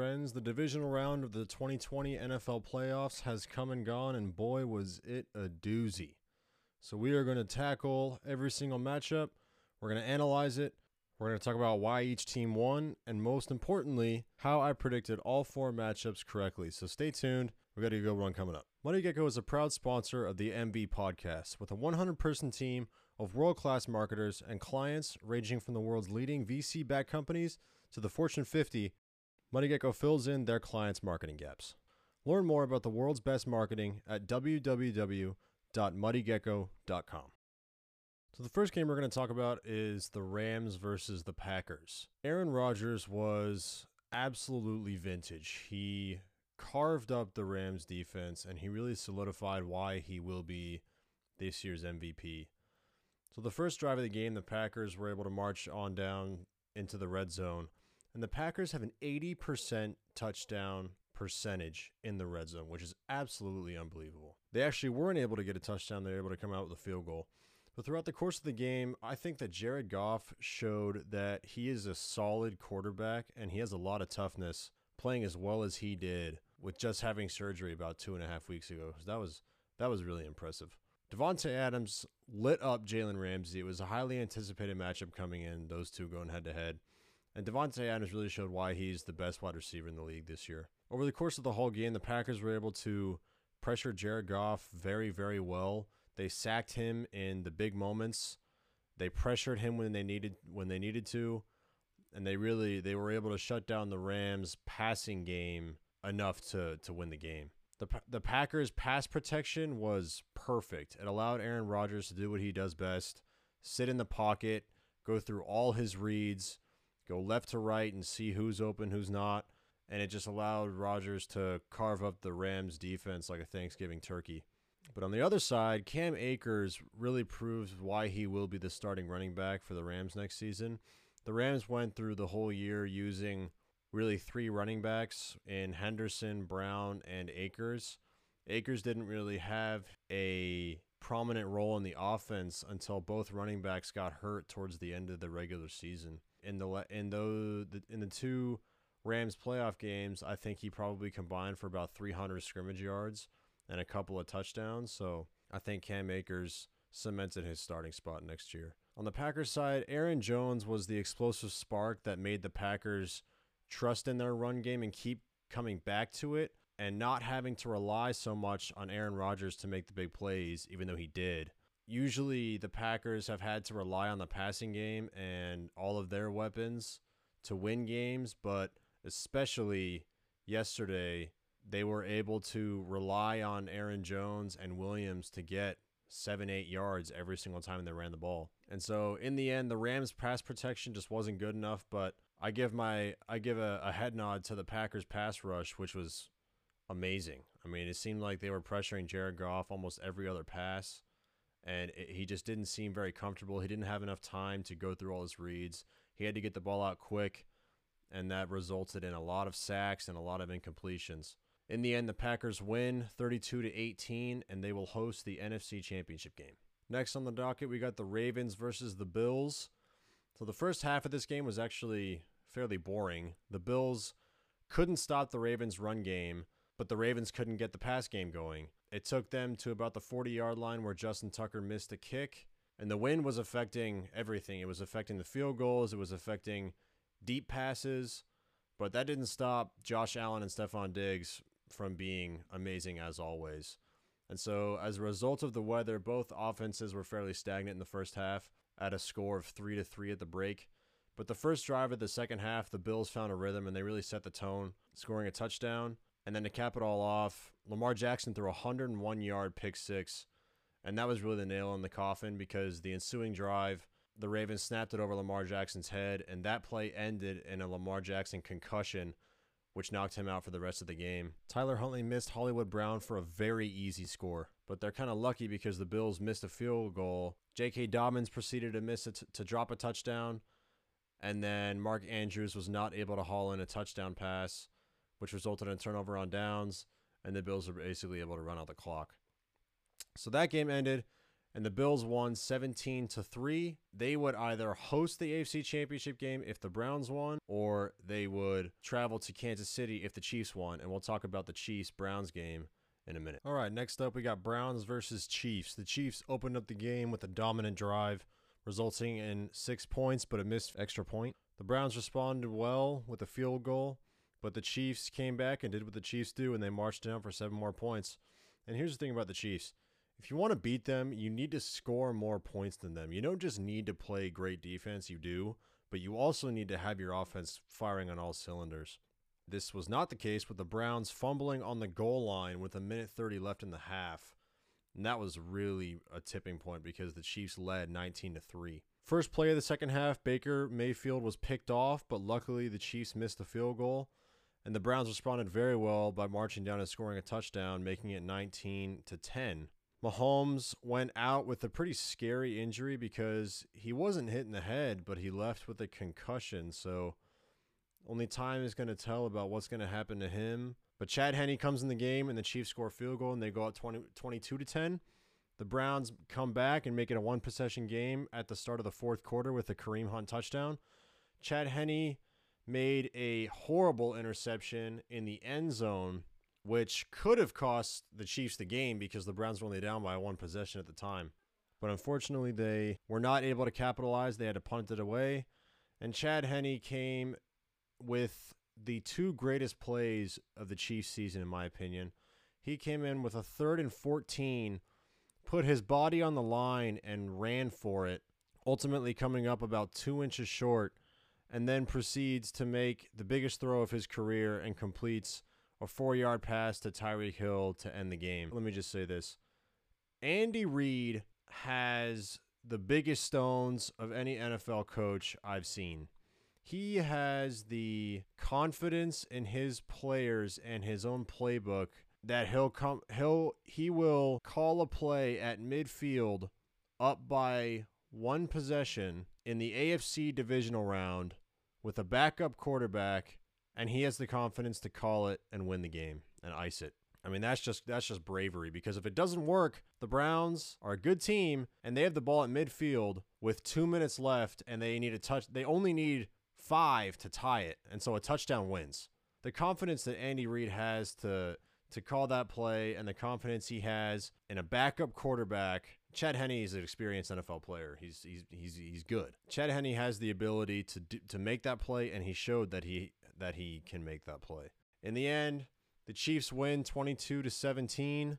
friends. The divisional round of the 2020 NFL playoffs has come and gone, and boy, was it a doozy. So, we are going to tackle every single matchup. We're going to analyze it. We're going to talk about why each team won, and most importantly, how I predicted all four matchups correctly. So, stay tuned. We got a good one coming up. Muddy Gecko is a proud sponsor of the MV podcast with a 100 person team of world class marketers and clients ranging from the world's leading VC backed companies to the Fortune 50. Muddy Gecko fills in their clients' marketing gaps. Learn more about the world's best marketing at www.muddygecko.com. So, the first game we're going to talk about is the Rams versus the Packers. Aaron Rodgers was absolutely vintage. He carved up the Rams defense and he really solidified why he will be this year's MVP. So the first drive of the game, the Packers were able to march on down into the red zone, and the Packers have an 80% touchdown percentage in the red zone, which is absolutely unbelievable. They actually weren't able to get a touchdown, they were able to come out with a field goal. But throughout the course of the game, I think that Jared Goff showed that he is a solid quarterback and he has a lot of toughness playing as well as he did with just having surgery about two and a half weeks ago. That was that was really impressive. Davante Adams lit up Jalen Ramsey. It was a highly anticipated matchup coming in, those two going head to head. And Davante Adams really showed why he's the best wide receiver in the league this year. Over the course of the whole game, the Packers were able to pressure Jared Goff very, very well. They sacked him in the big moments. They pressured him when they needed when they needed to, and they really they were able to shut down the Rams passing game enough to to win the game. The the Packers pass protection was perfect. It allowed Aaron Rodgers to do what he does best, sit in the pocket, go through all his reads, go left to right and see who's open, who's not, and it just allowed Rodgers to carve up the Rams defense like a Thanksgiving turkey. But on the other side, Cam Akers really proves why he will be the starting running back for the Rams next season. The Rams went through the whole year using really three running backs in Henderson, Brown, and Akers. Akers didn't really have a prominent role in the offense until both running backs got hurt towards the end of the regular season. In the in the in the two Rams playoff games, I think he probably combined for about 300 scrimmage yards and a couple of touchdowns. So I think Cam Akers cemented his starting spot next year. On the Packers side, Aaron Jones was the explosive spark that made the Packers trust in their run game and keep coming back to it and not having to rely so much on Aaron Rodgers to make the big plays, even though he did. Usually, the Packers have had to rely on the passing game and all of their weapons to win games, but especially yesterday, they were able to rely on Aaron Jones and Williams to get seven, eight yards every single time they ran the ball. And so, in the end, the Rams' pass protection just wasn't good enough, but I give my I give a, a head nod to the Packers pass rush, which was amazing. I mean, it seemed like they were pressuring Jared Goff almost every other pass, and it, he just didn't seem very comfortable. He didn't have enough time to go through all his reads. He had to get the ball out quick, and that resulted in a lot of sacks and a lot of incompletions. In the end, the Packers win 32 to 18, and they will host the NFC Championship game. Next on the docket, we got the Ravens versus the Bills. So the first half of this game was actually fairly boring. The Bills couldn't stop the Ravens' run game, but the Ravens couldn't get the pass game going. It took them to about the 40 yard line where Justin Tucker missed a kick, and the wind was affecting everything. It was affecting the field goals, it was affecting deep passes, but that didn't stop Josh Allen and Stefon Diggs from being amazing as always. And so, as a result of the weather, both offenses were fairly stagnant in the first half at a score of 3 to 3 at the break. But the first drive of the second half, the Bills found a rhythm and they really set the tone, scoring a touchdown. And then to cap it all off, Lamar Jackson threw a 101 yard pick six. And that was really the nail in the coffin because the ensuing drive, the Ravens snapped it over Lamar Jackson's head, and that play ended in a Lamar Jackson concussion, which knocked him out for the rest of the game. Tyler Huntley missed Hollywood Brown for a very easy score, but they're kind of lucky because the Bills missed a field goal. J.K. Dobbins proceeded to miss it to drop a touchdown. And then Mark Andrews was not able to haul in a touchdown pass, which resulted in turnover on downs, and the Bills were basically able to run out the clock. So that game ended and the Bills won 17 to 3. They would either host the AFC Championship game if the Browns won or they would travel to Kansas City if the Chiefs won, and we'll talk about the Chiefs Browns game in a minute. All right, next up we got Browns versus Chiefs. The Chiefs opened up the game with a dominant drive resulting in 6 points but a missed extra point. The Browns responded well with a field goal, but the Chiefs came back and did what the Chiefs do and they marched down for 7 more points. And here's the thing about the Chiefs if you want to beat them, you need to score more points than them. You don't just need to play great defense, you do, but you also need to have your offense firing on all cylinders. This was not the case with the Browns fumbling on the goal line with a minute 30 left in the half. And that was really a tipping point because the Chiefs led 19 to 3. First play of the second half, Baker Mayfield was picked off, but luckily the Chiefs missed a field goal. And the Browns responded very well by marching down and scoring a touchdown, making it 19 to 10. Mahomes went out with a pretty scary injury because he wasn't hit in the head, but he left with a concussion. So only time is going to tell about what's going to happen to him. But Chad Henne comes in the game and the Chiefs score a field goal and they go out 20, 22 to 10. The Browns come back and make it a one possession game at the start of the fourth quarter with a Kareem Hunt touchdown. Chad Henne made a horrible interception in the end zone which could have cost the Chiefs the game because the Browns were only down by one possession at the time. But unfortunately, they were not able to capitalize. They had to punt it away. And Chad Henne came with the two greatest plays of the Chiefs season, in my opinion. He came in with a third and 14, put his body on the line, and ran for it, ultimately coming up about two inches short, and then proceeds to make the biggest throw of his career and completes a four yard pass to Tyreek Hill to end the game. Let me just say this Andy Reid has the biggest stones of any NFL coach I've seen. He has the confidence in his players and his own playbook that he'll come he'll he will call a play at midfield up by one possession in the AFC divisional round with a backup quarterback and he has the confidence to call it and win the game and ice it. I mean, that's just that's just bravery because if it doesn't work, the Browns are a good team and they have the ball at midfield with 2 minutes left and they need a touch they only need 5 to tie it. And so a touchdown wins. The confidence that Andy Reid has to to call that play and the confidence he has in a backup quarterback. Chad Henne is an experienced NFL player. He's he's he's he's good. Chad Henne has the ability to do, to make that play, and he showed that he that he can make that play. In the end, the Chiefs win 22 to 17.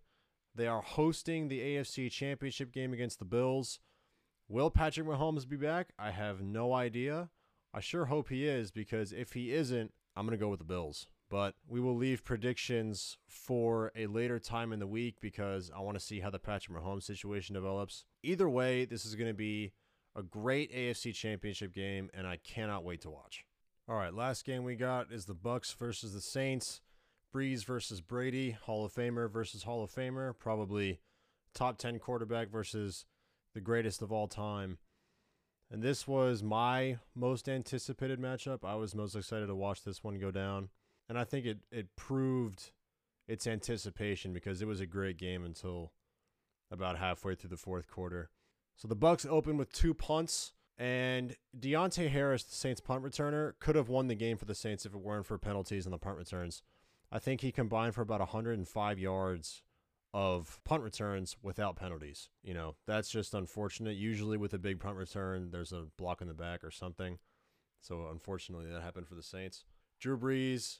They are hosting the AFC Championship game against the Bills. Will Patrick Mahomes be back? I have no idea. I sure hope he is because if he isn't, I'm going to go with the Bills. But we will leave predictions for a later time in the week because I want to see how the Patrick Mahomes situation develops. Either way, this is going to be a great AFC Championship game, and I cannot wait to watch. All right, last game we got is the Bucks versus the Saints. Brees versus Brady, Hall of Famer versus Hall of Famer, probably top 10 quarterback versus the greatest of all time. And this was my most anticipated matchup. I was most excited to watch this one go down. And I think it, it proved its anticipation because it was a great game until about halfway through the fourth quarter. So the Bucks opened with two punts. And Deonte Harris, the Saints punt returner, could have won the game for the Saints if it weren't for penalties on the punt returns. I think he combined for about 105 yards of punt returns without penalties. You know, that's just unfortunate. Usually with a big punt return, there's a block in the back or something. So unfortunately, that happened for the Saints. Drew Brees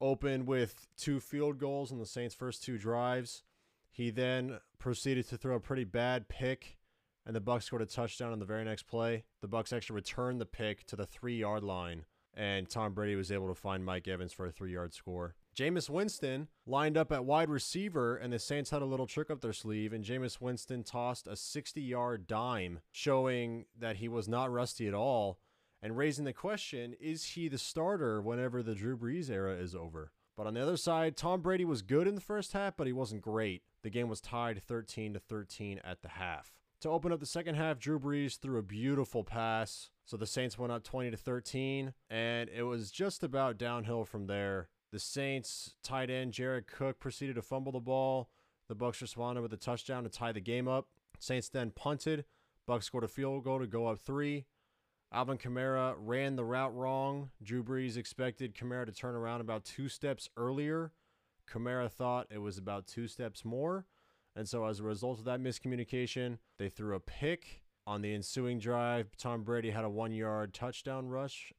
opened with two field goals in the Saints' first two drives. He then proceeded to throw a pretty bad pick and the Bucks scored a touchdown on the very next play. The Bucks actually returned the pick to the three yard line, and Tom Brady was able to find Mike Evans for a three yard score. Jameis Winston lined up at wide receiver, and the Saints had a little trick up their sleeve, and Jameis Winston tossed a 60 yard dime, showing that he was not rusty at all, and raising the question is he the starter whenever the Drew Brees era is over? But on the other side, Tom Brady was good in the first half, but he wasn't great. The game was tied 13 to 13 at the half. To open up the second half, Drew Brees threw a beautiful pass. So the Saints went up 20 to 13, and it was just about downhill from there. The Saints tight end Jared Cook proceeded to fumble the ball. The Bucks responded with a touchdown to tie the game up. Saints then punted. Bucks scored a field goal to go up three. Alvin Kamara ran the route wrong. Drew Brees expected Kamara to turn around about two steps earlier. Kamara thought it was about two steps more. And so, as a result of that miscommunication, they threw a pick on the ensuing drive. Tom Brady had a one yard touchdown rush.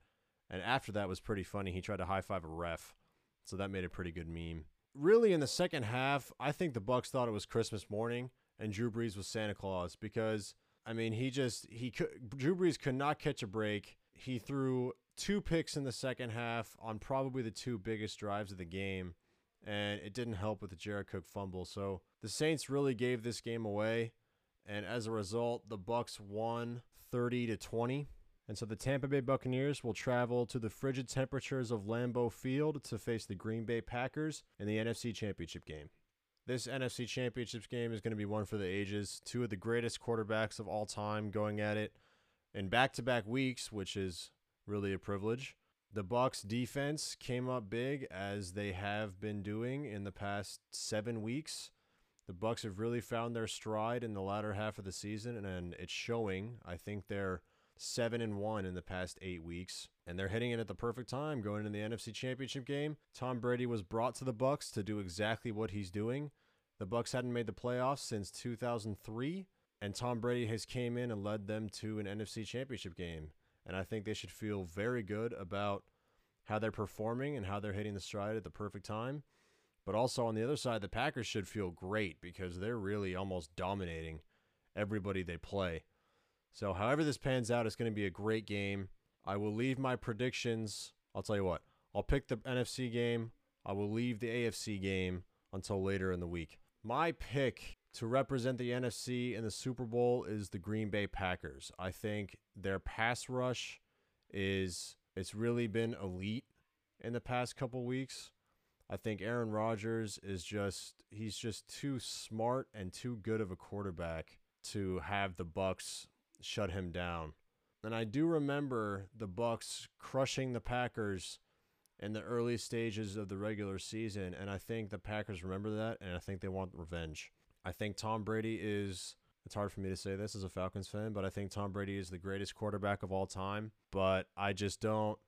And after that was pretty funny. He tried to high five a ref. So that made a pretty good meme. Really, in the second half, I think the Bucks thought it was Christmas morning and Drew Brees was Santa Claus because I mean he just he could Drew Brees could not catch a break. He threw two picks in the second half on probably the two biggest drives of the game, and it didn't help with the Jared Cook fumble. So the Saints really gave this game away, and as a result, the Bucks won 30 to 20. And so the Tampa Bay Buccaneers will travel to the frigid temperatures of Lambeau Field to face the Green Bay Packers in the NFC Championship game. This NFC Championship game is going to be one for the ages. Two of the greatest quarterbacks of all time going at it in back-to-back weeks, which is really a privilege. The Bucks defense came up big as they have been doing in the past 7 weeks. The Bucks have really found their stride in the latter half of the season and it's showing. I think they're 7 and 1 in the past 8 weeks and they're hitting it at the perfect time going into the NFC Championship game. Tom Brady was brought to the Bucks to do exactly what he's doing. The Bucks hadn't made the playoffs since 2003 and Tom Brady has came in and led them to an NFC Championship game. And I think they should feel very good about how they're performing and how they're hitting the stride at the perfect time. But also on the other side, the Packers should feel great because they're really almost dominating everybody they play. So, however this pans out, it's going to be a great game. I will leave my predictions. I'll tell you what, I'll pick the NFC game. I will leave the AFC game until later in the week. My pick to represent the NFC in the Super Bowl is the Green Bay Packers. I think their pass rush is it's really been elite in the past couple weeks. I think Aaron Rodgers is just he's just too smart and too good of a quarterback to have the Bucks shut him down. And I do remember the Bucks crushing the Packers in the early stages of the regular season, and I think the Packers remember that, and I think they want revenge. I think Tom Brady is. It's hard for me to say this as a Falcons fan, but I think Tom Brady is the greatest quarterback of all time. But I just don't.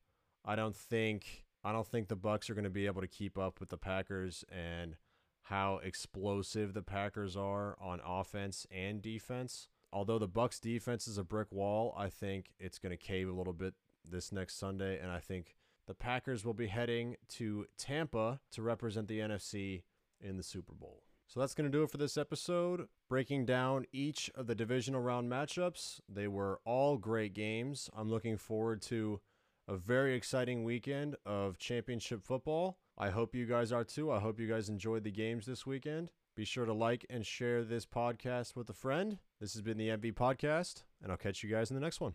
I don't think. I don't think the Bucks are going to be able to keep up with the Packers and how explosive the Packers are on offense and defense although the Bucks defense is a brick wall, I think it's going to cave a little bit this next Sunday, and I think the Packers will be heading to Tampa to represent the NFC in the Super Bowl. So that's going to do it for this episode. Breaking down each of the divisional round matchups. They were all great games. I'm looking forward to a very exciting weekend of championship football. I hope you guys are too. I hope you guys enjoyed the games this weekend. Be sure to like and share this podcast with a friend. This has been the MV Podcast, and I'll catch you guys in the next one.